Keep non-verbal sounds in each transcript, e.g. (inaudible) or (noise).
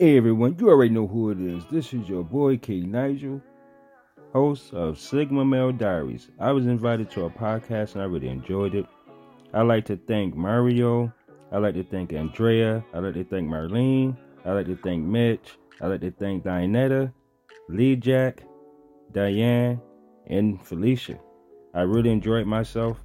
Hey everyone, you already know who it is. This is your boy K Nigel, host of Sigma Male Diaries. I was invited to a podcast and I really enjoyed it. I'd like to thank Mario. I'd like to thank Andrea. I'd like to thank Marlene. I'd like to thank Mitch. I'd like to thank Dianetta, Lee Jack, Diane, and Felicia. I really enjoyed myself.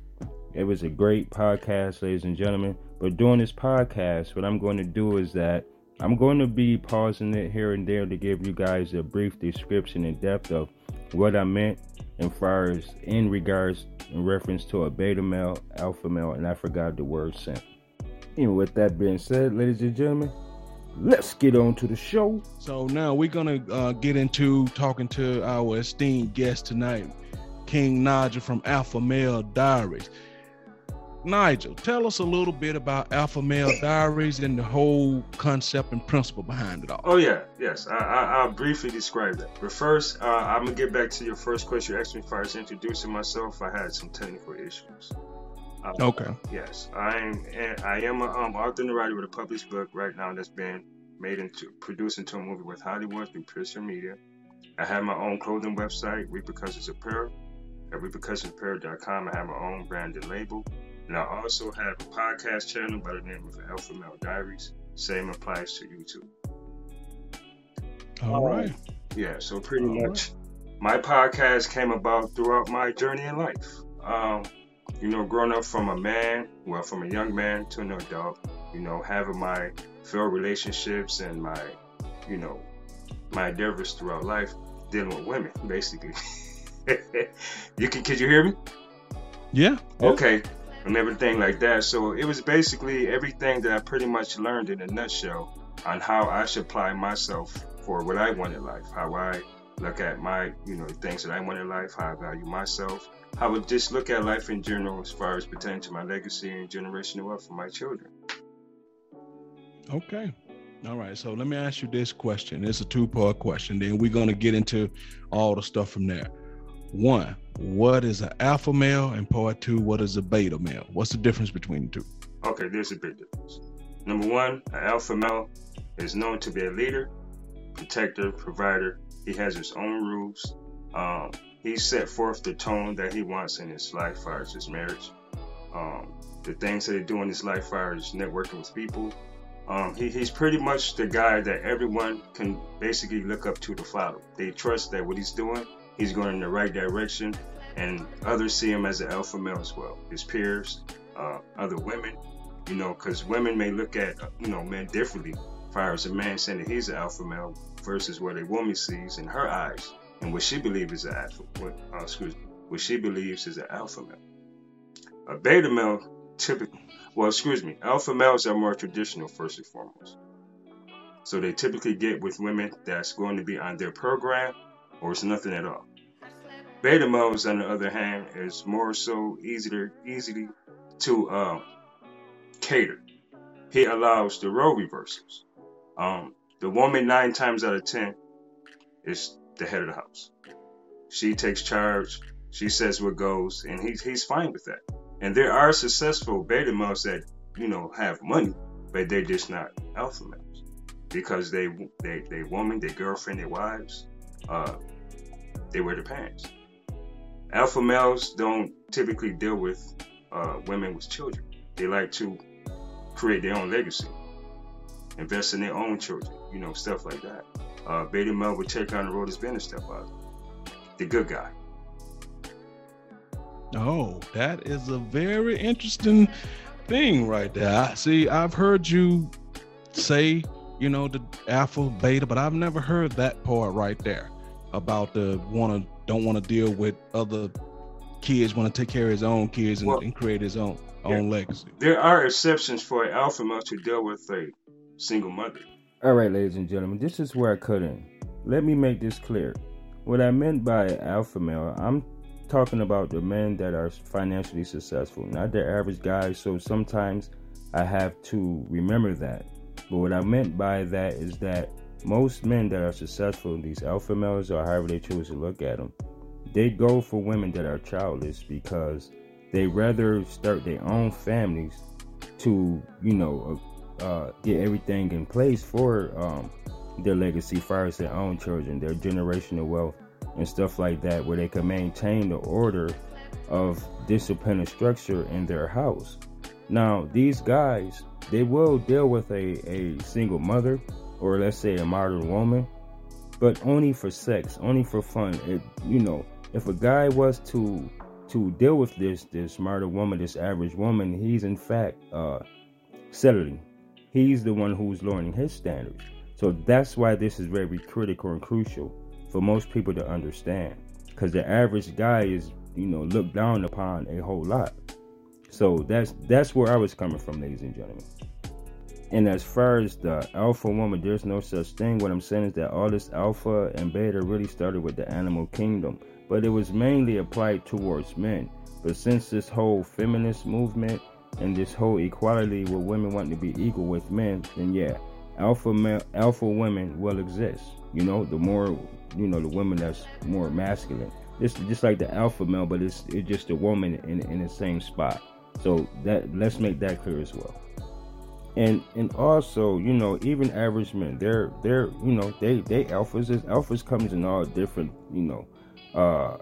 It was a great podcast, ladies and gentlemen. But during this podcast, what I'm going to do is that I'm going to be pausing it here and there to give you guys a brief description in depth of what I meant as far as in regards in reference to a beta male, alpha male, and I forgot the word simp. And with that being said, ladies and gentlemen, let's get on to the show. So now we're gonna uh, get into talking to our esteemed guest tonight, King Nigel from Alpha Male Diaries. Nigel, tell us a little bit about Alpha Male Diaries and the whole concept and principle behind it all. Oh yeah, yes. I, I, will briefly describe that. But first, uh, I'm gonna get back to your first question. You asked me if I was introducing myself. I had some technical issues. Uh, okay. Yes, I'm. I am an um, author and writer with a published book right now that's been made into produced into a movie with Hollywood through Pearson Media. I have my own clothing website, Repercussions Apparel. At repercussionsapparel.com, I have my own branded label. And I also have a podcast channel by the name of Alpha Male Diaries. Same applies to YouTube. All um. Yeah, so pretty All much right. my podcast came about throughout my journey in life. Um, you know, growing up from a man, well, from a young man to an adult, you know, having my failed relationships and my, you know, my endeavors throughout life dealing with women, basically. (laughs) you can, can you hear me? Yeah. Okay and everything like that. So it was basically everything that I pretty much learned in a nutshell on how I should apply myself for what I want in life, how I look at my, you know, things that I want in life, how I value myself, how I would just look at life in general as far as pertaining to my legacy and generational wealth for my children. Okay. All right. So let me ask you this question. It's a two part question. Then we're going to get into all the stuff from there. One, what is an alpha male? And part two, what is a beta male? What's the difference between the two? Okay, there's a big difference. Number one, an alpha male is known to be a leader, protector, provider. He has his own rules. Um, he set forth the tone that he wants in his life, far as his marriage. Um, the things that he do in his life, far as networking with people. Um, he, he's pretty much the guy that everyone can basically look up to to follow. They trust that what he's doing he's going in the right direction, and others see him as an alpha male as well. His peers, uh, other women, you know, because women may look at you know men differently. Far as a man saying that he's an alpha male versus what a woman sees in her eyes and what she believes is an alpha, what, uh, excuse me, what she believes is an alpha male. A beta male typically, well, excuse me, alpha males are more traditional first and foremost. So they typically get with women that's going to be on their program or it's nothing at all. Beta males, on the other hand, is more so easy to, easily to uh, cater. He allows the role reversals. Um, the woman nine times out of ten is the head of the house. She takes charge. She says what goes, and he's he's fine with that. And there are successful beta males that you know have money, but they're just not alpha males because they they they woman, their girlfriend, their wives, uh, they wear the pants. Alpha males don't typically deal with uh, women with children. They like to create their own legacy, invest in their own children, you know, stuff like that. Uh, beta male would take on the road as being a stepfather, the good guy. Oh, that is a very interesting thing right there. I, See, I've heard you say, you know, the alpha, beta, but I've never heard that part right there about the want to don't want to deal with other kids, want to take care of his own kids and, well, and create his own yeah. own legacy. There are exceptions for an alpha male to deal with a single mother. All right, ladies and gentlemen, this is where I cut in. Let me make this clear. What I meant by alpha male, I'm talking about the men that are financially successful, not the average guy. So sometimes I have to remember that. But what I meant by that is that most men that are successful, these alpha males or however they choose to look at them, they go for women that are childless because they rather start their own families to, you know, uh, uh, get everything in place for um, their legacy far as their own children, their generational wealth, and stuff like that, where they can maintain the order of discipline and structure in their house. Now, these guys, they will deal with a, a single mother or let's say a modern woman, but only for sex, only for fun. It, you know, if a guy was to to deal with this this modern woman, this average woman, he's in fact uh, settling. He's the one who's lowering his standards. So that's why this is very critical and crucial for most people to understand. Because the average guy is, you know, looked down upon a whole lot. So that's that's where I was coming from, ladies and gentlemen. And as far as the alpha woman, there's no such thing. What I'm saying is that all this alpha and beta really started with the animal kingdom, but it was mainly applied towards men. But since this whole feminist movement and this whole equality where women want to be equal with men, then yeah, alpha male, alpha women will exist. You know, the more you know, the women that's more masculine. It's just like the alpha male, but it's it's just a woman in in the same spot. So that let's make that clear as well. And and also, you know, even average men, they're they're you know they they alphas. Is alphas comes in all different you know uh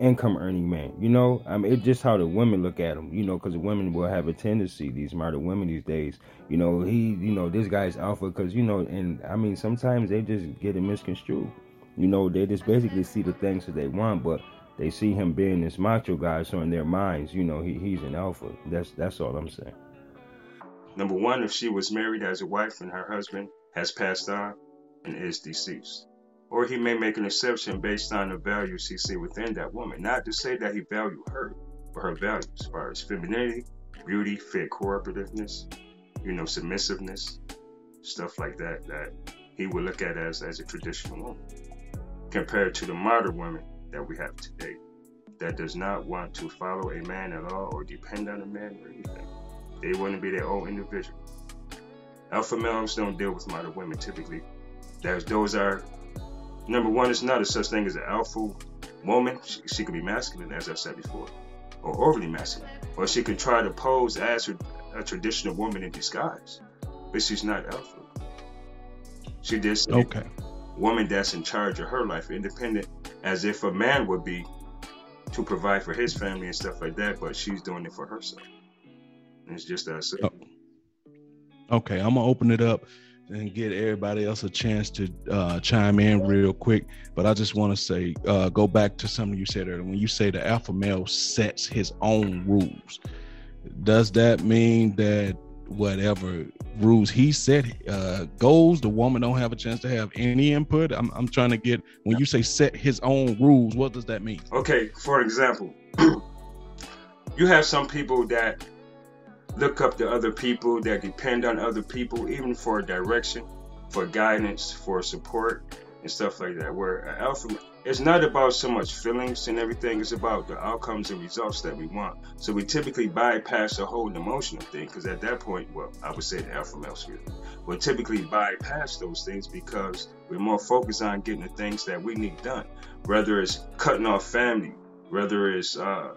income earning men. You know, I mean, it's just how the women look at them. You know, because the women will have a tendency. These modern women these days, you know, he, you know, this guy's alpha because you know, and I mean, sometimes they just get it misconstrued. You know, they just basically see the things that they want, but they see him being this macho guy, so in their minds, you know, he, he's an alpha. That's that's all I'm saying. Number one, if she was married as a wife and her husband has passed on and is deceased. Or he may make an exception based on the values he see within that woman. Not to say that he value her, but her values as far as femininity, beauty, fit cooperativeness, you know, submissiveness, stuff like that, that he would look at as, as a traditional woman. Compared to the modern women that we have today that does not want to follow a man at all or depend on a man or anything. They want to be their own individual. Alpha males don't deal with modern women typically. There's, those are, number one, it's not a such thing as an alpha woman. She, she could be masculine, as I've said before, or overly masculine. Or she could try to pose as a traditional woman in disguise, but she's not alpha. She just okay. woman that's in charge of her life, independent as if a man would be to provide for his family and stuff like that, but she's doing it for herself. It's just that simple. Oh. Okay, I'm gonna open it up and get everybody else a chance to uh, chime in real quick. But I just want to say, uh, go back to something you said earlier. When you say the alpha male sets his own rules, does that mean that whatever rules he set uh, goes, the woman don't have a chance to have any input. I'm, I'm trying to get when you say set his own rules, what does that mean? Okay, for example, (clears throat) you have some people that look up to other people, that depend on other people, even for direction, for guidance, for support, and stuff like that. Where alpha it's not about so much feelings and everything. It's about the outcomes and results that we want. So we typically bypass the whole emotional thing because at that point, well, I would say the alpha male we typically bypass those things because we're more focused on getting the things that we need done. Whether it's cutting off family, whether it's uh,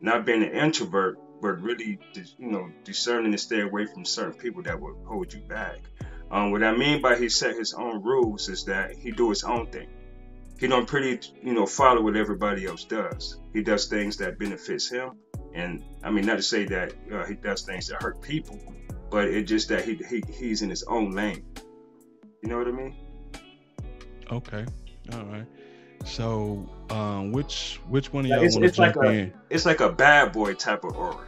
not being an introvert, but really, you know, discerning to stay away from certain people that will hold you back. Um, what I mean by he set his own rules is that he do his own thing he don't pretty you know follow what everybody else does. He does things that benefits him, and I mean not to say that uh, he does things that hurt people, but it's just that he, he he's in his own lane. You know what I mean? Okay, all right. So, um, which which one of y'all want to jump like a, in? It's like a bad boy type of aura.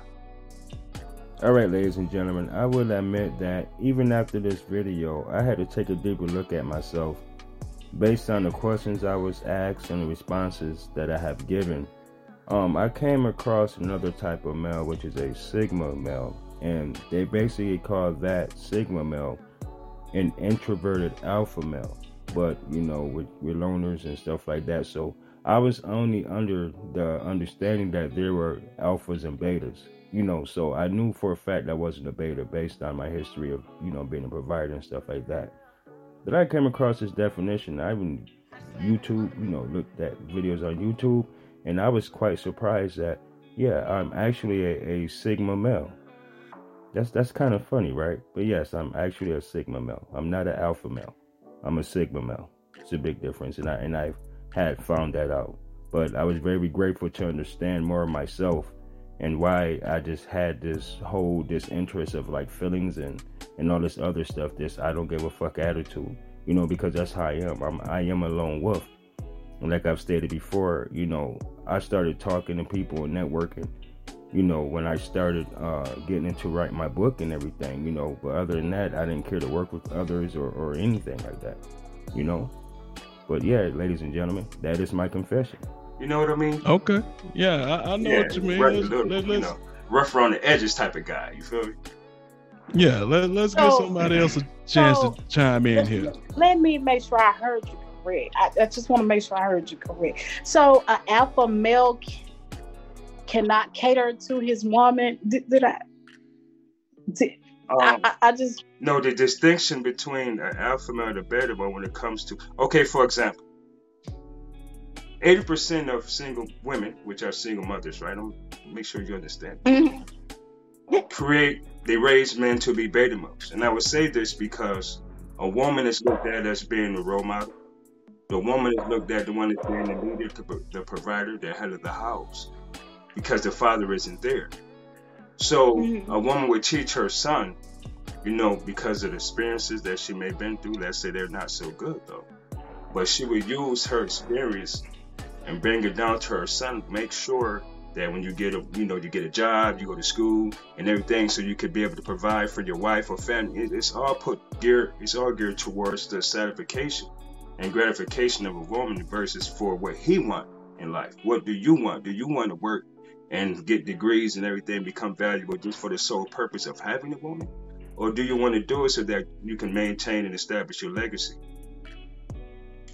All right, ladies and gentlemen, I will admit that even after this video, I had to take a deeper look at myself based on the questions I was asked and the responses that I have given, um, I came across another type of male, which is a Sigma male, and they basically call that Sigma male an introverted alpha male. But you know, with, with loners and stuff like that, so I was only under the understanding that there were alphas and betas. You know, so I knew for a fact I wasn't a beta based on my history of you know being a provider and stuff like that that I came across this definition. I even YouTube, you know, looked at videos on YouTube, and I was quite surprised that, yeah, I'm actually a, a Sigma male. That's that's kind of funny, right? But yes, I'm actually a sigma male. I'm not an alpha male. I'm a sigma male. It's a big difference, and I and I had found that out. But I was very grateful to understand more of myself and why I just had this whole disinterest of like feelings and and all this other stuff. This I don't give a fuck attitude, you know, because that's how I am. I'm I am a lone wolf. And like I've stated before, you know, I started talking to people and networking you know, when I started uh, getting into writing my book and everything, you know. But other than that, I didn't care to work with others or, or anything like that, you know. But yeah, ladies and gentlemen, that is my confession. You know what I mean? Okay. Yeah, I, I know yeah, what you mean. rough, Let's, little, let, you know, rough around the edges type of guy. You feel me? yeah, let, let's give somebody else a chance so- to chime in here. Let me make sure I heard you correct. I, I just want to make sure I heard you correct. So, an alpha male c- cannot cater to his woman. Did, did I? Did, Um, I? I just no, the distinction between an alpha male and a beta male when it comes to okay, for example, eighty percent of single women, which are single mothers, right? I'm make sure you understand. Mhm. (laughs) create they raise men to be beta males. And I would say this because a woman is looked at as being the role model. The woman is looked at the one that's being the leader, the provider, the head of the house, because the father isn't there. So Mhm. a woman would teach her son, you know, because of the experiences that she may have been through. Let's say they're not so good though, but she would use her experience and bring it down to her son. Make sure that when you get a you know you get a job, you go to school and everything, so you could be able to provide for your wife or family. It- It's all put gear. It's all geared towards the satisfaction and gratification of a woman versus for what he want in life. What do you want? Do you want to work and get degrees and everything, become valuable just for the sole purpose of having a woman, or do you want to do it so that you can maintain and establish your legacy?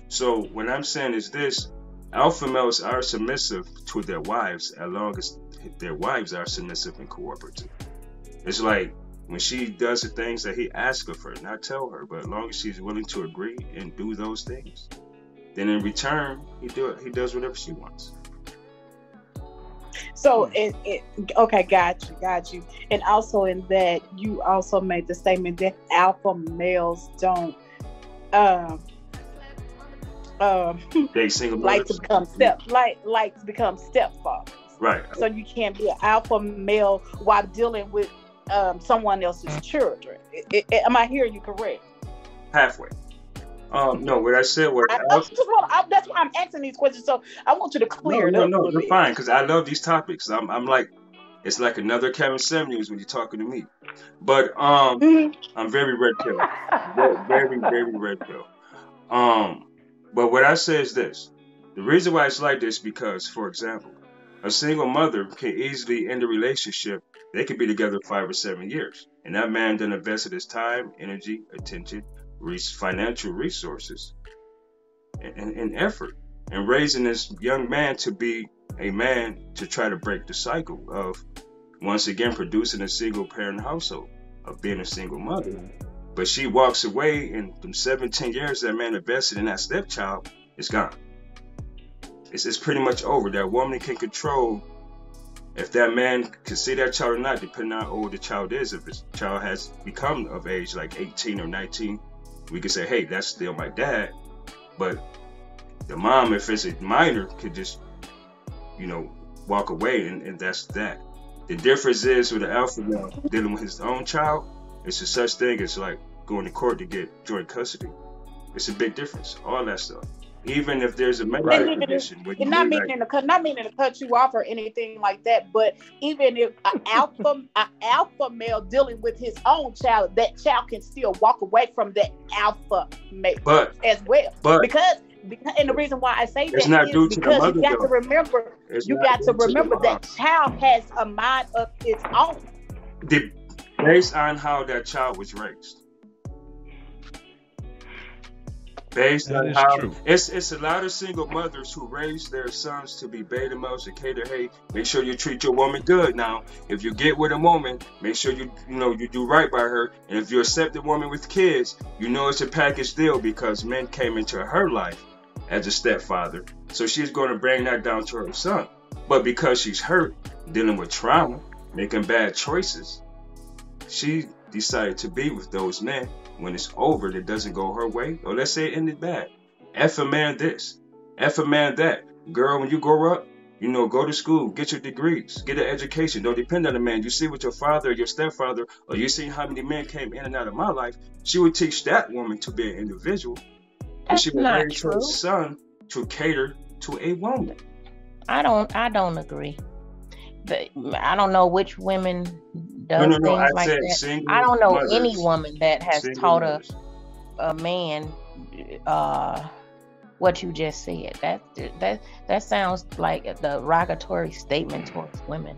So what I'm saying is this: alpha males are submissive to their wives as long as their wives are submissive and cooperative. It's like when she does the things that he asks of her, not tell her, but as long as she's willing to agree and do those things, then in return he do he does whatever she wants. so it, it okay. Got you, got you. And also in that, you also made the statement that alpha males don't um um (laughs) They single (laughs) like to become step like like to become stepfathers. Right. so you can't be an alpha male while dealing with um, someone else's children. I- I- am I hearing you correct? Halfway. Um, no, what I said was I, I alpha. just want, I, that's why I'm asking these questions. So I want you to No, clear it no, up a no, you're fine because I love these topics. I'm, I'm like, it's like another Kevin Samuels when you're talking to me. But um, Mhm. I'm very red pill, very, very, very red pill. Um, but what I say is this: the reason why it's like this because, for example, a single mother can easily end a relationship. They could be together five or seven years, and that man then invested his time, energy, attention, financial resources, and, and, and effort in raising this young man to be a man to try to break the cycle of once again producing a single parent household of being a single mother. But she walks away, and from 17 years that man invested in that stepchild is gone. It's, it's pretty much over. That woman can control if that man can see that child or not, depending on how old the child is. If his child has become of age, like 18 or 19, we can say, hey, that's still my dad. But the mom, if it's a minor, could just, you know, walk away, and, and that's that. The difference is with the alpha male dealing with his own child, it's a such thing as like going to court to get joint custody. It's a big difference. All that stuff. Even if there's a medical if- condition, And not need, like, meaning to cut, not meaning to cut you off or anything like that, but even if an (laughs) alpha, an alpha male dealing with his own child, that child can still walk away from that alpha male but as well. but Because, because, and the reason why I say It's that not is to because mother, you got though. to remember, it's you got to remember mom. that child has a mind of its own. The- based on how that child was raised. Based That on is how true. it's it's a lot of single mothers who raise their sons to be beta males and cater. Hey, make sure you treat your woman good. Now, if you get with a woman, make sure you you know you do right by her. And if you accept a woman with kids, you know it's a package deal because men came into her life as a stepfather, so she's going to bring that down to her son. But because she's hurt, dealing with trauma, making bad choices, she decided to be with those men, when it's over, that doesn't go her way, or let's say it ended bad. F a man this, F a man that. Girl, when you grow up, you know, go to school, get your degrees, get an education. Don't depend on a man. You see with your father or your stepfather, or you see how many men came in and out of my life. She would teach that woman to be an individual. And she would raise her son to cater to a woman. I don't. I don't agree. But I don't know which women does No, no, no. I like that. single. I don't know mothers. any woman that has taught a, a man uh, what you just said. That that that sounds like a derogatory statement towards women.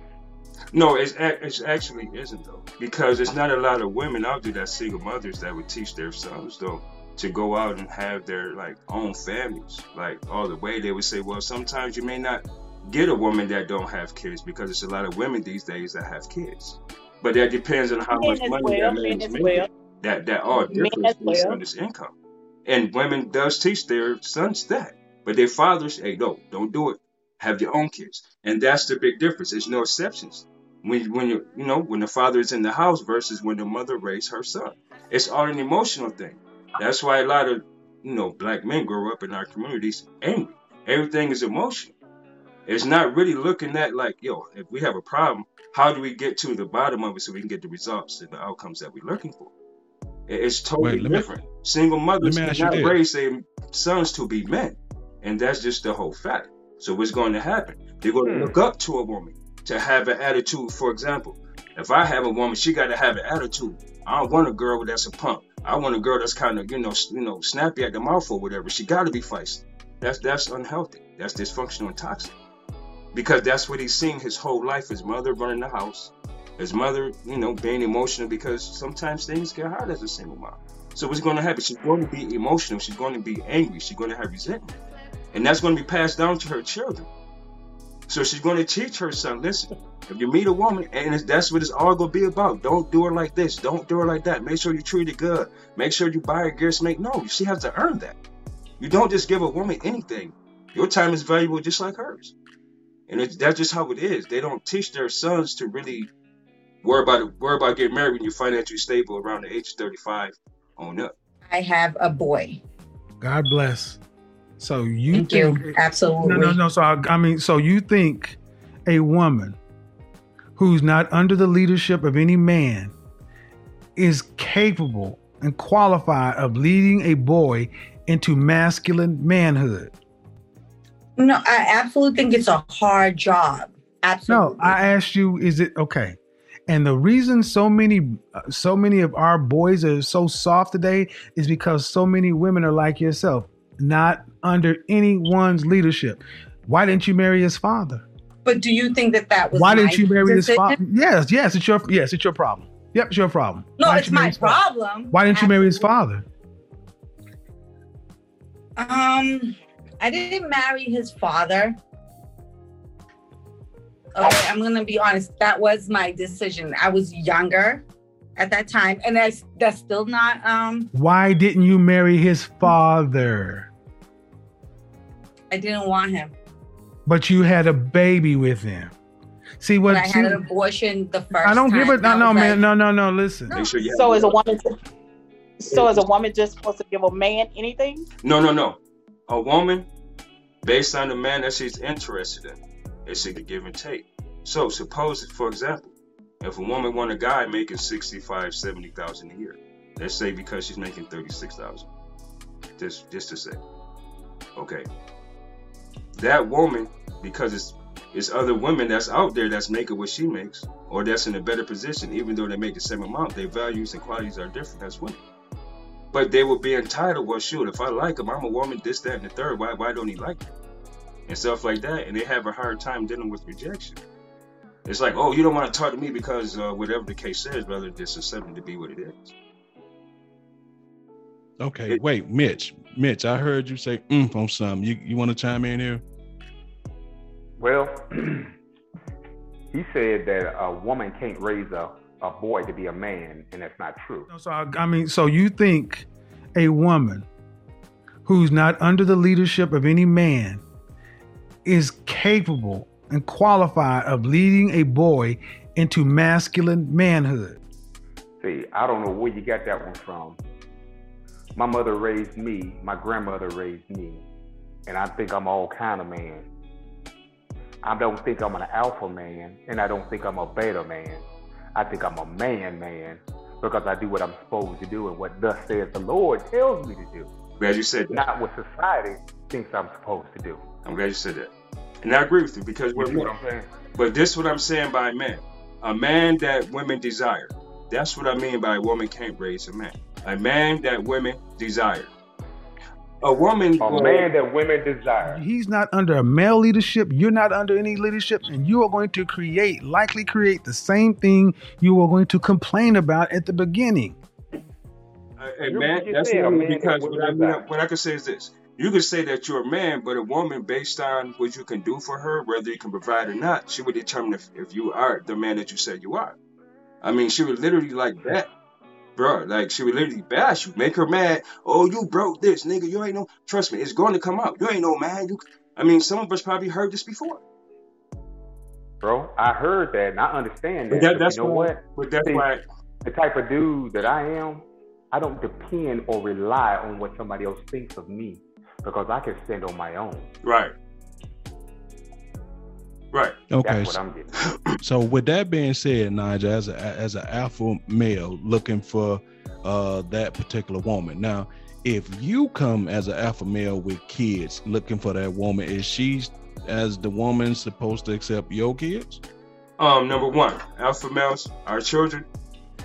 No, it's it's actually isn't though, because it's not a lot of women out there that single mothers that would teach their sons though to go out and have their like own families, like all the way. They would say, well, sometimes you may not get a woman that don't have kids because there's a lot of women these days that have kids, but that depends on how much money well, that men man is making. well. That that all differs as based on his income, and women does teach their sons that, but their fathers, hey, no, don't do it. Have your own kids, and that's the big difference. There's no exceptions when when you you know when the father is in the house versus when the mother raised her son. It's all an emotional thing. That's why a lot of you know black men grow up in our communities angry. Everything is emotional. It's not really looking at like yo, if we have a problem, how do we get to the bottom of it so we can get the results and the outcomes that we're looking for? It's totally Wait, let me- different. Single mothers me ask you cannot this. raise their sons to be men, and that's just the whole fact. So what's going to happen? They're going to Hmm. look up to a woman to have an attitude. For example, if I have a woman, she got to have an attitude. I don't want a girl that's a punk. I want a girl that's kind of you know you know snappy at the mouth or whatever. She got to be feisty. That's that's unhealthy. That's dysfunctional and toxic. Because that's what he's seen his whole life. His mother running the house, his mother, you know, being emotional because sometimes things get hard as a single mom. So what's going to happen? She's going to be emotional. She's going to be angry. She's going to have resentment, and that's going to be passed down to her children. So she's going to teach her son, listen, if you meet a woman, and that's what it's all going to be about. Don't do her like this. Don't do her like that. Make sure you treat her good. Make sure you buy her gifts. Make no, she has to earn that. You don't just give a woman anything. Your time is valuable just like hers, and it's, that's just how it is. They don't teach their sons to really worry about it, worry about getting married when you're financially stable around the age of 35 on up. I have a boy. God bless. So you Thank think you. Absolutely. no, no, no. So I, I mean, so you think a woman who's not under the leadership of any man is capable and qualified of leading a boy into masculine manhood? No, I absolutely think it's a hard job. Absolutely. No, I asked you, is it okay? And the reason so many, uh, so many of our boys are so soft today is because so many women are like yourself, not under anyone's leadership. Why didn't you marry his father? but do you think that that was Why didn't you marry his father? Yes, yes, it's your yes, it's your problem. Yep, it's your problem. No, Why it's my problem. Why didn't you marry his father? Um, I didn't marry his father. Okay, I'm gonna be honest. That was my decision. I was younger at that time, and that's that's still not. Um, Why didn't you marry his father? I didn't want him. But you had a baby with him. See what? But I see- had an abortion the first. I don't give a. No, no, was man. like, No, no, no. Listen. No. Make sure you So is a wife. woman so is a woman just supposed to give a man anything? No, no, no. A woman, based on the man that she's interested in, it's a give and take. So suppose, for example, if a woman want a guy making 65, 70,000 a year, let's say because she's making 36,000, just, just to say, okay, that woman, because it's, it's other women that's out there that's making what she makes, or that's in a better position, even though they make the same amount, their values and qualities are different as women. But they will be entitled, well, shoot, if I like him, I'm a woman, this, that, and the third. Why, why don't he like me? And stuff like that. And they have a hard time dealing with rejection. It's like, oh, you don't want to talk to me because uh, whatever the case is, rather this accept something to be what it is. Okay, It- wait, Mitch. Mitch, I heard you say mm on something. You you want to chime in here? Well, (clears throat) he said that a woman can't raise a, a boy to be a man, and that's not true. So I, I mean, so you think a woman who's not under the leadership of any man is capable and qualified of leading a boy into masculine manhood? See, I don't know where you got that one from. My mother raised me, my grandmother raised me, and I think I'm all kind of man. I don't think I'm an alpha man, and I don't think I'm a beta man. I think I'm a man man because I do what I'm supposed to do and what thus says the Lord tells me to do. Glad you said that. Not what society thinks I'm supposed to do. I'm glad you said that. And I agree with you because we're I'm saying? But this is what I'm saying by man. A man that women desire. That's what I mean by a woman can't raise a man. A man that women desire. A woman A man that women desire. He's not under a male leadership. You're not under any leadership, and you are going to create, likely create the same thing you were going to complain about at the beginning. Uh, a, a man that's said, what I a mean man because what I, mean, what I can say is this. You can say that you're a man, but a woman, based on what you can do for her, whether you can provide or not, she would determine if, if you are the man that you said you are. I mean, she would literally like that, bro. Like she would literally bash you, make her mad. Oh, you broke this, nigga. You ain't no. Trust me, it's going to come out. You ain't no man. You. I mean, some of us probably heard this before. Bro, I heard that and I understand that. But that, that's you know why. what? But that's See, why. The type of dude that I am, I don't depend or rely on what somebody else thinks of me because I can stand on my own. Right. Right. Okay. That's what I'm getting. (clears throat) So with that being said, Nigel, as a as an alpha male looking for uh that particular woman. Now, if you come as an alpha male with kids looking for that woman, is she as the woman supposed to accept your kids? Um, number one, alpha males, our children.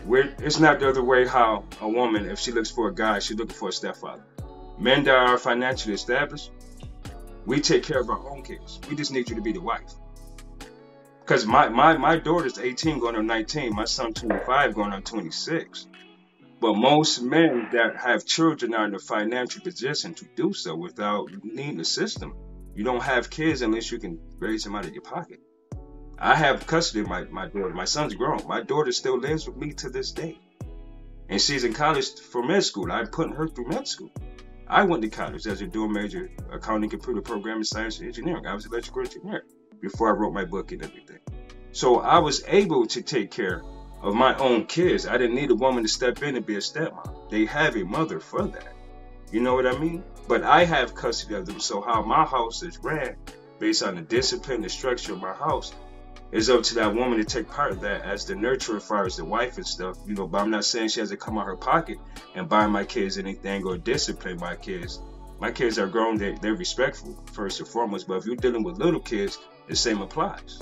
We're, it's not the other way. How a woman, if she looks for a guy, she's looking for a stepfather. Men that are financially established, we take care of our own kids. We just need you to be the wife. Because my, my my daughter's 18, going on 19. My son 25, going on 26. But most men that have children are in the financial position to do so without needing a system. You don't have kids unless you can raise them out of your pocket. I have custody of my, my daughter. My son's grown. My daughter still lives with me to this day. And she's in college for med school. I'm putting her through med school. I went to college as a dual major, accounting, computer programming, science, and engineering. I was electrical engineer before I wrote my book and everything. So I was able to take care of my own kids. I didn't need a woman to step in and be a stepmom. They have a mother for that. You know what I mean? But I have custody of them. So how my house is ran, based on the discipline, the structure of my house, is up to that woman to take part of that as the nurturer far as the wife and stuff, you know. But I'm not saying she has to come out of her pocket and buy my kids anything or discipline my kids. My kids are grown, they, they're respectful first and foremost. But if you're dealing with little kids, the same applies.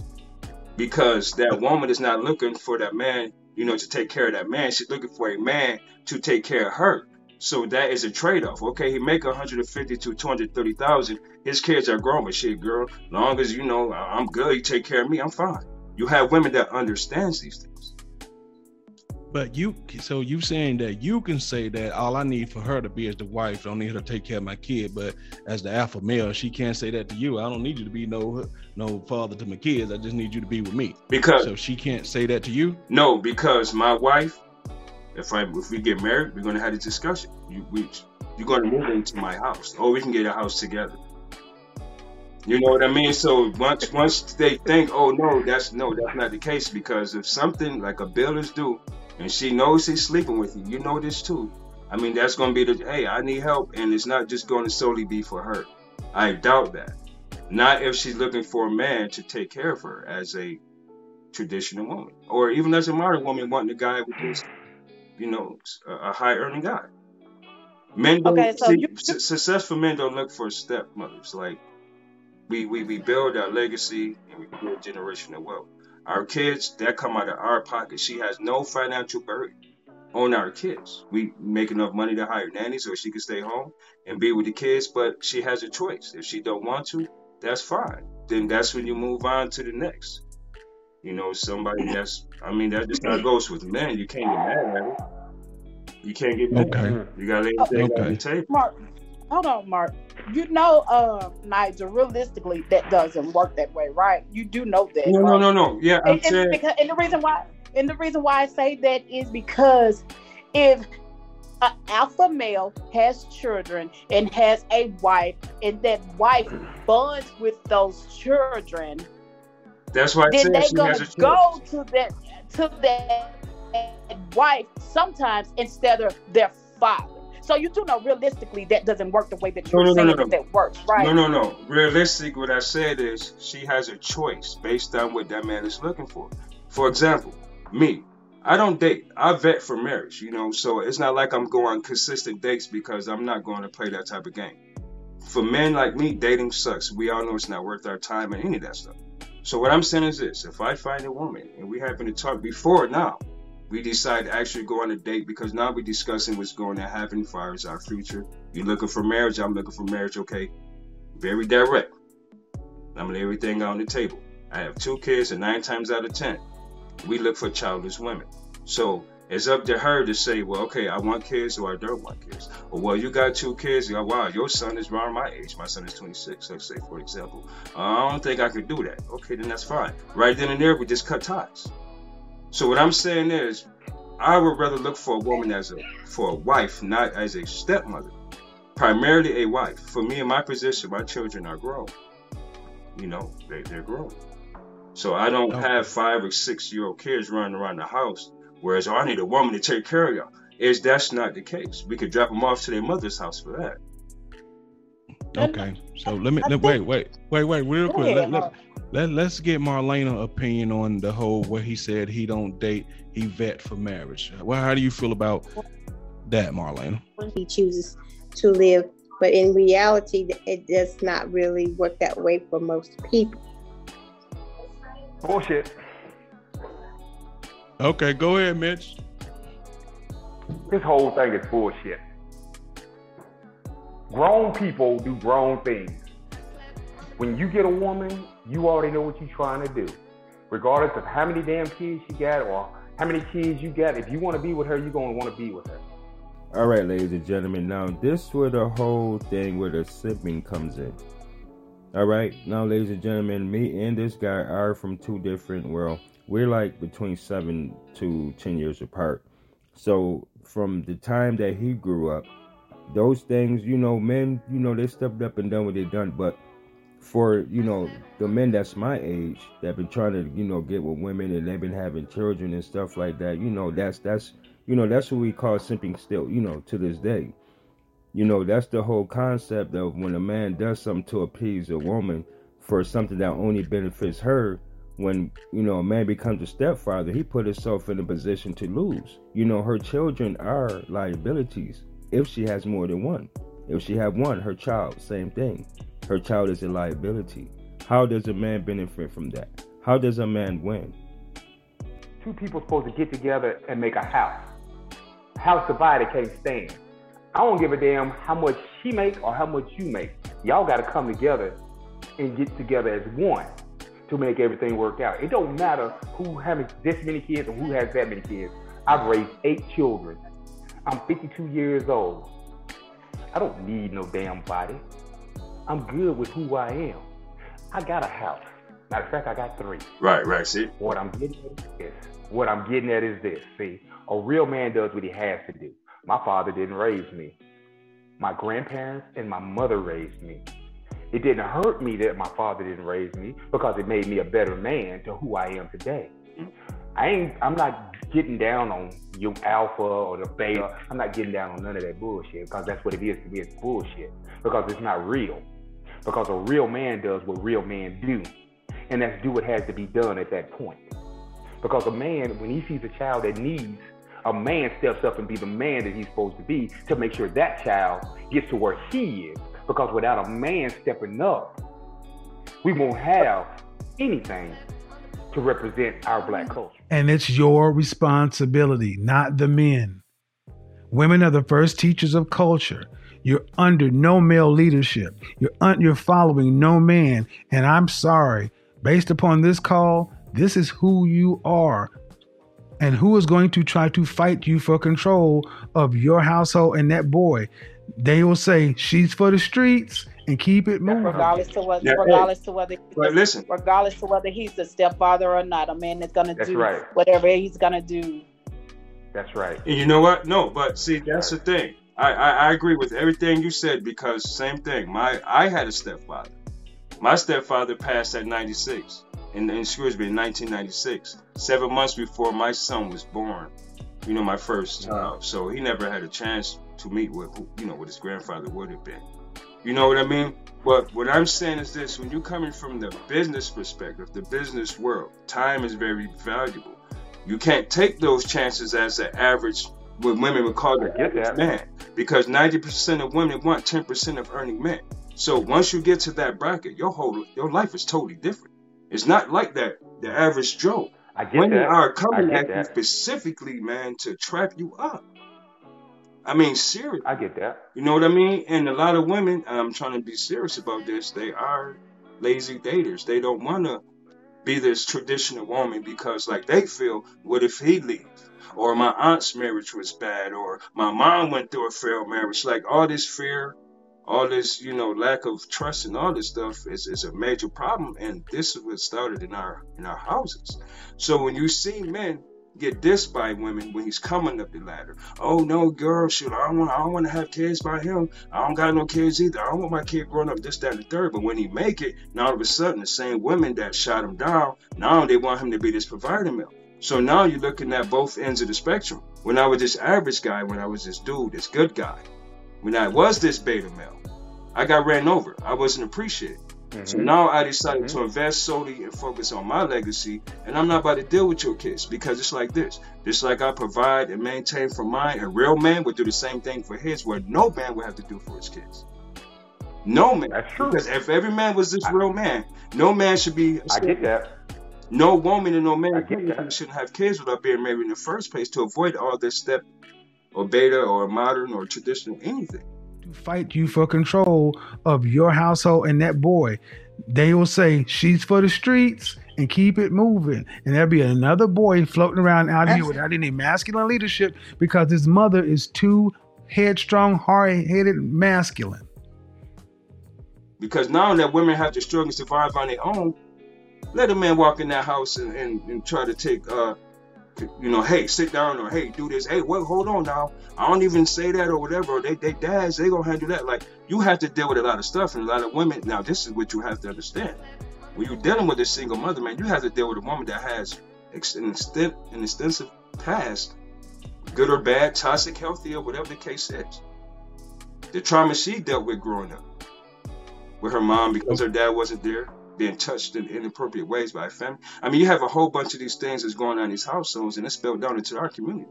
Because that woman is not looking for that man, you know, to take care of that man. She's looking for a man to take care of her. So that is a trade-off. Okay, he make 150 to 230,000. His kids are grown, but shit, girl, long as you know I'm good, you take care of me, I'm fine. You have women that understands these things. But you, so you saying that you can say that all I need for her to be is the wife. I don't need her to take care of my kid. But as the alpha male, she can't say that to you. I don't need you to be no no father to my kids. I just need you to be with me. Because So she can't say that to you. no, because my wife, if I if we get married, we're gonna have a discussion. You we you're gonna move into my house, or we can get a house together. You know what I mean? So once once they think, oh no, that's no, that's not the case because if something like a bill is due, and she knows he's sleeping with you, you know this too. I mean, that's gonna be the hey, I need help, and it's not just going to solely be for her. I doubt that. Not if she's looking for a man to take care of her as a traditional woman, or even as a modern woman wanting a guy with this, you know, a, a high earning guy. Men don't Okay, so see, you- su- successful men don't look for stepmothers. Like we, we we build our legacy and we build generational wealth. Our kids that come out of our pocket. She has no financial burden on our kids. We make enough money to hire nannies so she can stay home and be with the kids, but she has a choice. If she don't want to, that's fine. Then that's when you move on to the next. You know, somebody that's I mean that just how it goes with men. You can't get mad at it. You can't get mad. Okay. You gotta lay everything on Okay. the table. Mark, hold on, Mark. You know, uh, Nigel, realistically, that doesn't work that way, right? You do know that. No, no, right? no, no. Yeah, I'm And, and, saying because, and the reason why, and the reason why I say that is because if an alpha male has children and has a wife, and that wife bonds with those children, that's why then they're gonna go to that to that wife sometimes instead of their father. So you do know realistically that doesn't work the way that you're No, no, saying no, that no. that works, right? No, no, no. Realistic, what I said is she has a choice based on what that man is looking for. For example, me, I don't date. I vet for marriage, you know, so it's not like I'm going consistent dates because I'm not going to play that type of game. For men like me, dating sucks. We all know it's not worth our time and any of that stuff. So what I'm saying is this if I find a woman and we happen to talk before now, we decide to actually go on a date because now we're discussing what's going to happen as far as our future. You're looking for marriage, I'm looking for marriage, okay? Very direct. I'm gonna lay everything on the table. I have two kids, and nine times out of ten, we look for childless women. So it's up to her to say, well, okay, I want kids or I don't want kids. Or well, you got two kids. Oh, wow, your son is around my age. My son is 26. Let's say, for example. I don't think I could do that. Okay, then that's fine. Right then and there, we just cut ties. So what I'm saying is, I would rather look for a woman as a for a wife, not as a stepmother. Primarily a wife. For me in my position, my children are grown. You know, they, they're grown. So I don't Okay. have five or six year old kids running around the house. Whereas, oh, I need a woman to take care of y'all. Is that's not the case? We could drop them off to their mother's house for that. Okay, so let me let, wait, wait, wait, wait, real quick. Let, let, let, us get Marlena opinion on the whole where he said he don't date, he vet for marriage. Well, how do you feel about that, Marlena? when he chooses to live. But in reality, it does not really work that way for most people. Bullshit. Okay, go ahead, Mitch. This whole thing is bullshit. Grown people do grown things. When you get a woman, you already know what you're trying to do. Regardless of how many damn kids you got or how many kids you got, if you want to be with her, you're going to want to be with her. All right, ladies and gentlemen. Now, this where the whole thing where the simping comes in. All right, now, ladies and gentlemen, me and this guy are from two different. Well, we're like between seven to ten years apart. So, from the time that he grew up, those things, you know, men, you know, they stepped up and done what they done. But for you know the men that's my age that been trying to you know get with women and they've been having children and stuff like that, you know, that's that's you know that's what we call simping still. You know, to this day. You know, that's the whole concept of when a man does something to appease a woman for something that only benefits her. When you know a man becomes a stepfather, he put himself in a position to lose. You know, her children are liabilities if she has more than one. If she have one, her child, same thing. Her child is a liability. How does a man benefit from that? How does a man win? Two people supposed to get together and make a house. House divided can't stand. I don't give a damn how much she make or how much you make. Y'all got to come together and get together as one to make everything work out. It don't matter who has this many kids or who has that many kids. I've raised eight children. I'm 52 years old. I don't need no damn body. I'm good with who I am. I got a house. Matter of fact, I got three. Right, right. See, What I'm getting at is this. What I'm getting at is this. See, a real man does what he has to do. My father didn't raise me. My grandparents and my mother raised me. It didn't hurt me that my father didn't raise me because it made me a better man to who I am today. I ain't I'm not getting down on you alpha or the beta. I'm not getting down on none of that bullshit because that's what it is to me. It's bullshit because it's not real. Because a real man does what real men do and that's do what has to be done at that point. Because a man, when he sees a child that needs, a man steps up and be the man that he's supposed to be to make sure that child gets to where he is. Because without a man stepping up, we won't have anything to represent our black mm. culture. And it's your responsibility, not the men. Women are the first teachers of culture. You're under no male leadership. You're un- you're following no man. And I'm sorry, based upon this call, this is who you are. And who is going to try to fight you for control of your household and that boy? They will say she's for the streets and keep it moving. regardless to whether Yeah, hey. regardless to whether But listen. regardless to whether he's the stepfather or not, a man is gonna That's do right. whatever he's gonna do. That's right. And you know what? No, but see, that's the thing. I, I, I agree with everything you said because same thing. My I had a stepfather. My stepfather passed at 96, in, in excuse me, in 1996, seven months before my son was born. You know, my first child. Uh-huh. So he never had a chance to meet with, who, you know, what his grandfather would have been. You know what I mean? But what I'm saying is this: when you're coming from the business perspective, the business world, time is very valuable. You can't take those chances as an average what women would call the I get that. man because 90% of women want 10% of earning men. So once you get to that bracket, your whole your life is totally different. It's not like that the average Joe. I get Women that. are coming at you specifically, man, to trap you up. I mean, serious. I get that. You know what I mean? And a lot of women, I'm trying to be serious about this. They are lazy daters. They don't want to be this traditional woman because, like, they feel, what if he leaves? Or my aunt's marriage was bad, or my mom went through a failed marriage. Like all this fear, all this, you know, lack of trust and all this stuff is, is a major problem. And this is what started in our in our houses. So when you see men get dissed by women when he's coming up the ladder, oh no, girl, shoot, I don't want I don't want to have kids by him. I don't got no kids either. I don't want my kid growing up this, that, and the third. But when he make it, now all of a sudden the same women that shot him down, now they want him to be this provider male. So now you're looking at both ends of the spectrum. When I was this average guy, when I was this dude, this good guy, when I was this beta male, I got ran over. I wasn't appreciated. So Mhm. now I decided Mhm. to invest solely and focus on my legacy, and I'm not about to deal with your kids because it's like this. Just like I provide and maintain for mine, a real man would do the same thing for his, where no man would have to do for his kids. No man. That's true. Because if every man was this real man, no man should be. I get that. No woman and no man shouldn't have kids without being married in the first place to avoid all this step or beta or modern or traditional anything. To fight you for control of your household and that boy. They will say she's for the streets and keep it moving. And there'll be another boy floating around out here without any masculine leadership because his mother is too headstrong, hard-headed, masculine. Because now that women have to struggle and survive on their own, let a man walk in that house and, and, and try to take, uh, you know, hey, sit down or hey, do this. Hey, well, hold on now. I don't even say that or whatever. They, they dads, they gonna handle that. Like you have to deal with a lot of stuff and a lot of women. Now, this is what you have to understand. When you're dealing with a single mother, man, you have to deal with a woman that has an, extent, an extensive past, good or bad, toxic, healthy, or whatever the case is. The trauma she dealt with growing up with her mom because her dad wasn't there, being touched in inappropriate ways by family. I mean, you have a whole bunch of these things that's going on in these households, and it's spilled down into our community.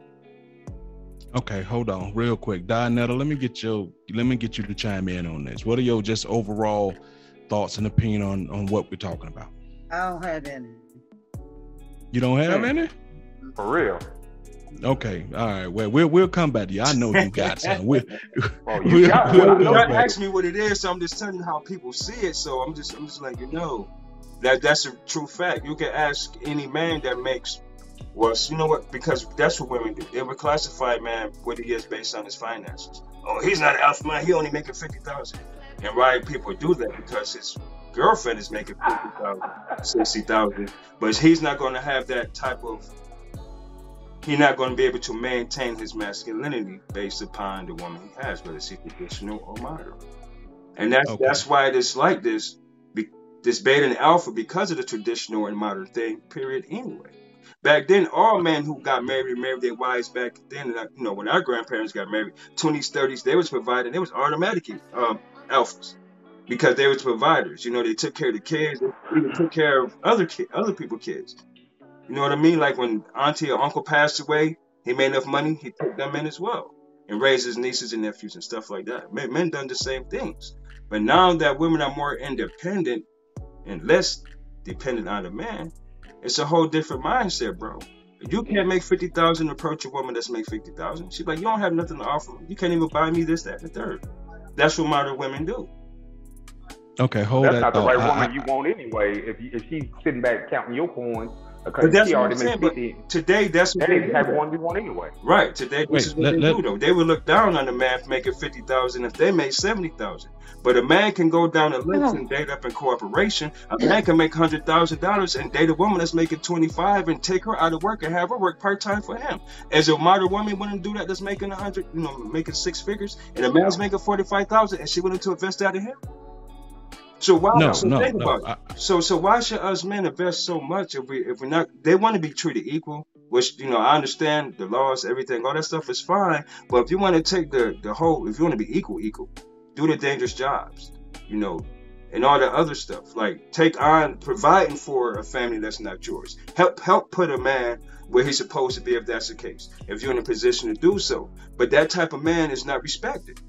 Okay, hold on, real quick, Donetta. Let me get your let me get you to chime in on this. What are your just overall thoughts and opinion on on what we're talking about? I don't have any. You don't have any? For real. Okay, all right. Well, we'll we'll come back to you. I know you got (laughs) some. We'll, Oh, you we'll, got we'll come not ask me what it is, so I'm just telling you how people see it. So I'm just I'm just letting you know that that's a true fact. You can ask any man that makes well, you know what? Because that's what women do. They would classify man what he is based on his finances. Oh, he's not an alpha man. He only making fifty thousand. And why people do that? Because his girlfriend is making fifty thousand, sixty thousand, but he's not going to have that type of. He's not going to be able to maintain his masculinity based upon the woman he has, whether it's traditional or modern. And that's Okay. that's why it's like this, this beta and alpha because of the traditional and modern thing. Period. Anyway, back then, all men who got married married their wives back then. You know, when our grandparents got married, twenties, thirties, they was providing. They was automatically um, alphas because they was providers. You know, they took care of the kids. They even took care of other kid, other people kids. You know what I mean? Like when auntie or uncle passed away, he made enough money, he took them in as well and raised his nieces and nephews and stuff like that. Men, men done the same things. But now that women are more independent and less dependent on a man, it's a whole different mindset, bro. You can't make fifty thousand approach a woman that's make fifty thousand. She's like, you don't have nothing to offer me. You can't even buy me this, that, and the third. That's what modern women do. Okay, hold That's that not the right I- woman I- you want anyway. If you, if she's sitting back counting your coins But that's she what I'm saying. But today, that's what that they ain't do. the type one you want anyway. Right. Today, this Wait, is what let- they let- do though. They would look down on the man for making fifty thousand if they made seventy thousand. But a man can go down a list and date up in cooperation. A man can make hundred thousand dollars and date a woman that's making twenty five and take her out of work and have her work part time for him. As a modern woman wouldn't do that that's making a hundred, you know, making six figures, and a man's making forty five thousand and she willing to invest that in him. So why? No, so no, think no. about it. So so why should us men invest so much if we if we're not? They want to be treated equal, which you know I understand the laws, everything, all that stuff is fine. But if you want to take the the whole, if you want to be equal, equal, do the dangerous jobs, you know, and all the other stuff. Like take on providing for a family that's not yours. Help help put a man where he's supposed to be if that's the case. If you're in a position to do so, but that type of man is not respected.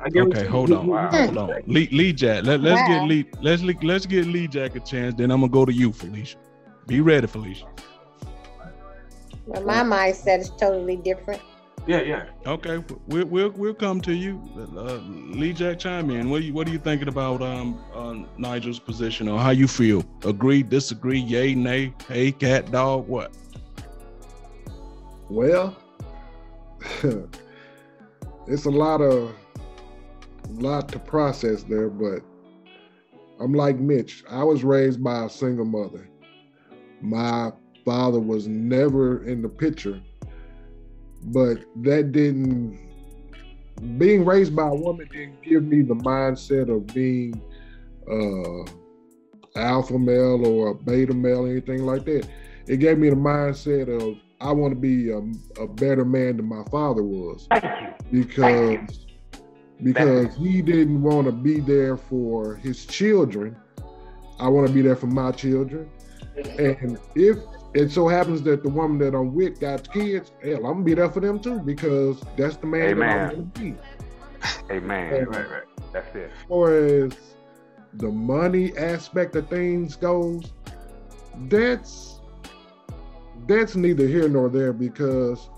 I Okay, you, hold on, wow, hold on. Lee, Lee Jack, let, let's Wow. get Lee, let's Lee- let's get Lee Jack a chance. Then I'm gonna go to you, Felicia. Be ready, Felicia. Well, my mindset is totally different. Yeah, yeah. Okay, we'll we'll, we'll come to you. Uh, Lee Jack, chime in. What are you what are you thinking about um uh, Nigel's position or how you feel? Agree, disagree, yay, nay, hey, cat, dog, what? Well, (laughs) it's a lot of lot to process there, but I'm like Mitch. I was raised by a single mother. My father was never in the picture, but that didn't being raised by a woman didn't give me the mindset of being uh alpha male or a beta male or anything like that. It gave me the mindset of I want to be a, a better man than my father was Thank you. because because he didn't want to be there for his children. I want to be there for my children. And if it so happens that the woman that I'm with got kids, hell, I'm gonna be there for them too because that's the man that I Amen. want to be. Amen. And Right, right. That's it. as far as the money aspect of things goes, that's that's neither here nor there because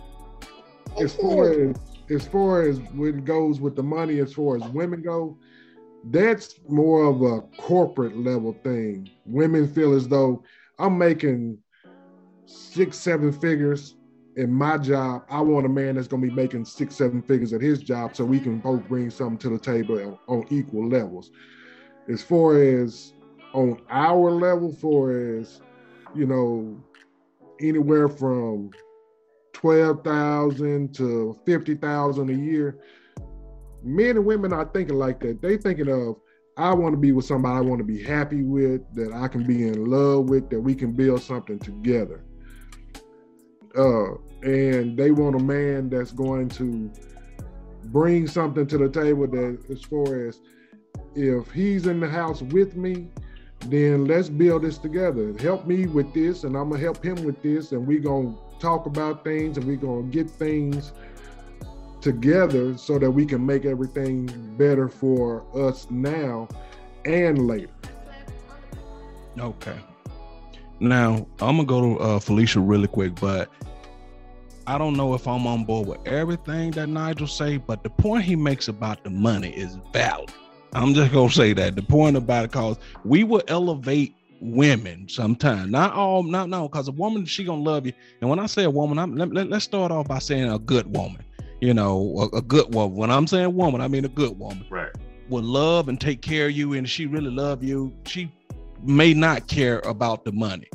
as far as as far as when it goes with the money, as far as women go, that's more of a corporate level thing. Women feel as though I'm making six, seven figures in my job. I want a man that's gonna be making six, seven figures at his job so we can both bring something to the table on equal levels. As far as on our level, for as you know, anywhere from twelve thousand to fifty thousand a year. Men and women are thinking like that. They thinking of I want to be with somebody I want to be happy with, that I can be in love with, that we can build something together. Uh, and they want a man that's going to bring something to the table that as far as if he's in the house with me, then let's build this together. Help me with this, and I'm gonna help him with this, and we're gonna talk about things and we're gonna get things together so that we can make everything better for us now and later. Okay. Now I'm gonna go to uh, Felicia really quick, but I don't know if I'm on board with everything that Nigel say, but the point he makes about the money is valid. I'm just gonna say that the point about it, cause we will elevate women sometimes. Not all, not no, cause a woman she gonna love you. And when I say a woman, I'm, let, let, us start off by saying a good woman. You know, a, a good woman. When I'm saying woman, I mean a good woman Right. will love and take care of you and she really love you she may not care about the money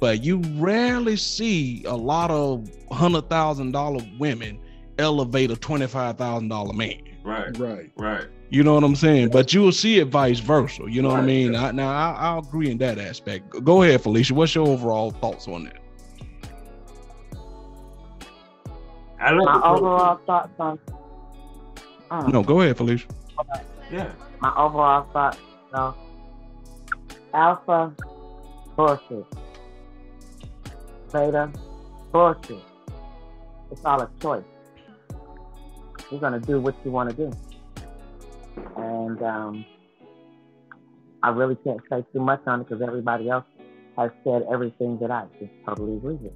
but you rarely see a lot of hundred thousand dollar women elevate a twenty five thousand dollar man Right. Right. Right. You know what i'm saying but you will see it vice versa you know what i mean yeah. I, now I, i'll agree in that aspect go ahead felicia what's your overall thoughts on that I like My the overall thoughts on. Mm, no go ahead felicia Yeah. My overall thoughts. No. Alpha, bullshit. Beta, bullshit. It's all a choice. You're gonna do what you want to do, and um, I really can't say too much on it because everybody else has said everything that I just totally agree with.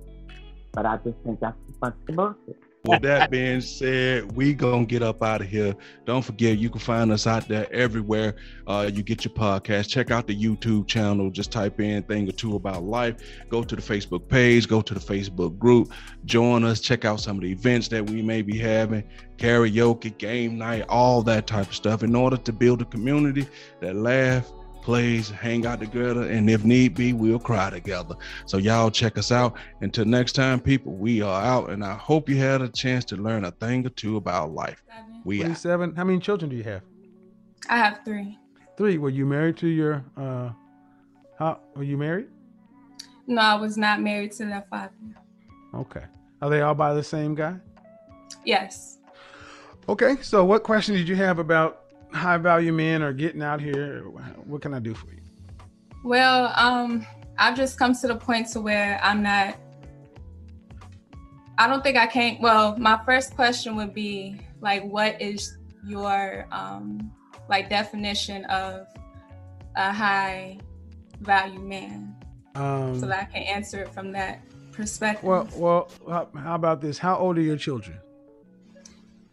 But I just think that's a bunch. With that being said, we gonna get up out of here. Don't forget, you can find us out there everywhere. Uh, you get your podcast. Check out the YouTube channel. Just type in "thing or two about life." Go to the Facebook page. Go to the Facebook group. Join us. Check out some of the events that we may be having, karaoke, game night, all that type of stuff. In order to build a community that laugh, plays, hang out together, and if need be, we'll cry together. So y'all check us out. Until next time, people, we are out, and I hope you had a chance to learn a thing or two about life. We out. 27. How many children do you have? I have three. Three. Were you married to your? uh How were you married? No, I was not married to that father. Okay. Are they all by the same guy? Yes. Okay. So, what question did you have about high value men or getting out here? What can I do for you? Well, um, I've just come to the point to where I'm not. I don't think I can. Well, my first question would be like, what is your um, like definition of a high value man? Um, so that I can answer it from that perspective. Well, well, how, how about this? How old are your children?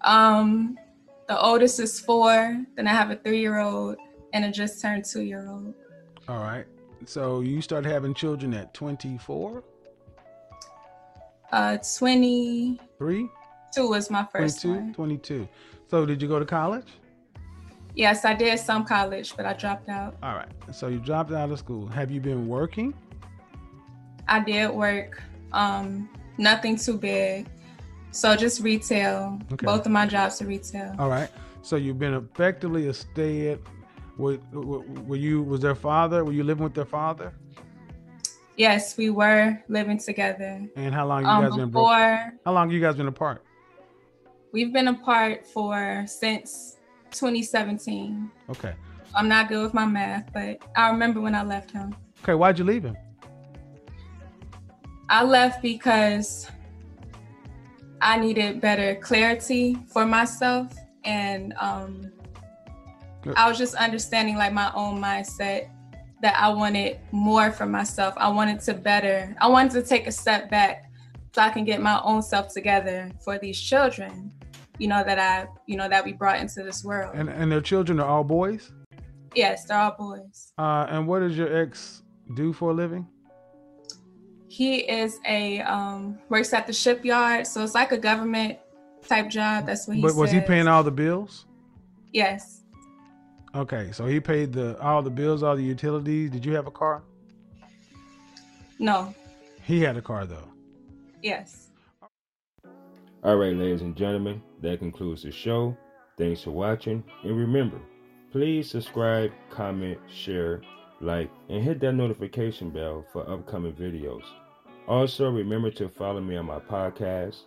Um, the oldest is four. Then I have a three-year-old and a just turned two-year-old. All right. So you started having children at 24? Uh, 23. Two was my first 22? one. 22. So did you go to college? Yes, I did some college, but I dropped out. All right. So you dropped out of school. Have you been working? I did work. Um, nothing too big. So just retail. Okay. Both of my jobs are retail. All right. So you've been effectively a stay at. Were, were you? Was their father? Were you living with their father? Yes, we were living together. And how long you Um, guys been before? How long you guys been apart? we've been apart for since 2017. Okay. I'm not good with my math, but I remember when I left him. Okay. Why'd you leave him? I left because I needed better clarity for myself and um I was just understanding like my own mindset that I wanted more for myself. I wanted to better. I wanted to take a step back so I can get my own self together for these children, you know, that I, you know, that we brought into this world. And and their children are all boys. yes, they're all boys. Uh, and what does your ex do for a living? He is a um works at the shipyard, so it's like a government type job. That's what he but was he paying all the bills? Yes. Okay, so he paid the all the bills, all the utilities. Did you have a car? No. He had a car though. Yes. All right, ladies and gentlemen, that concludes the show. Thanks for watching. And remember, please subscribe, comment, share, like, and hit that notification bell for upcoming videos. Also, remember to follow me on my podcast,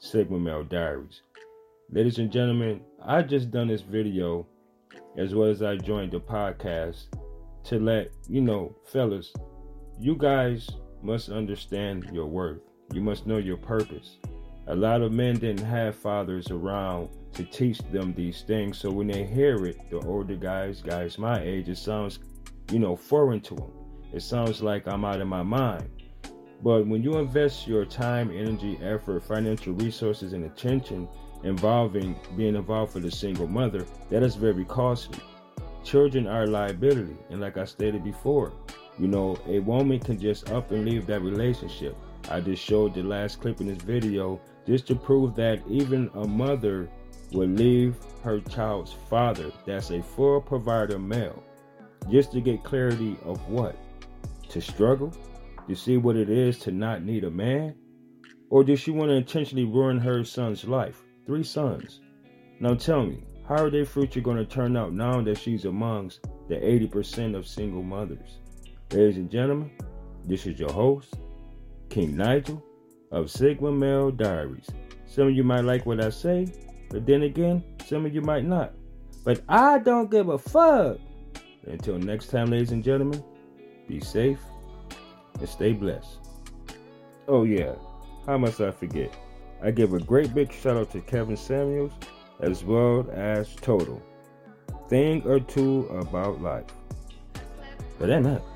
Sigma Male Diaries. Ladies and gentlemen, I just done this video as well as I joined the podcast to let you know, fellas, you guys must understand your worth. You must know your purpose. A lot of men didn't have fathers around to teach them these things, so when they hear it, the older guys, guys my age, it sounds, you know, foreign to them. It sounds like I'm out of my mind. But when you invest your time, energy, effort, financial resources, and attention involving being involved for the single mother, that is very costly. Children are a liability, and like I stated before, you know, a woman can just up and leave that relationship. I just showed the last clip in this video just to prove that even a mother will leave her child's father, that's a full provider male, just to get clarity of what? To struggle? To see what it is to not need a man? Or does she want to intentionally ruin her son's life? Three sons. Now tell me, how are their future going to turn out now that she's amongst the 80% of single mothers? Ladies and gentlemen, this is your host, King Nigel of Sigma Male Diaries. Some of you might like what I say, but then again, some of you might not. But I don't give a fuck. Until next time, ladies and gentlemen, be safe and stay blessed. Oh, yeah, how must I forget? I give a great big shout out to Kevin Samuels as well as Total. Thing or two about life. But that matters.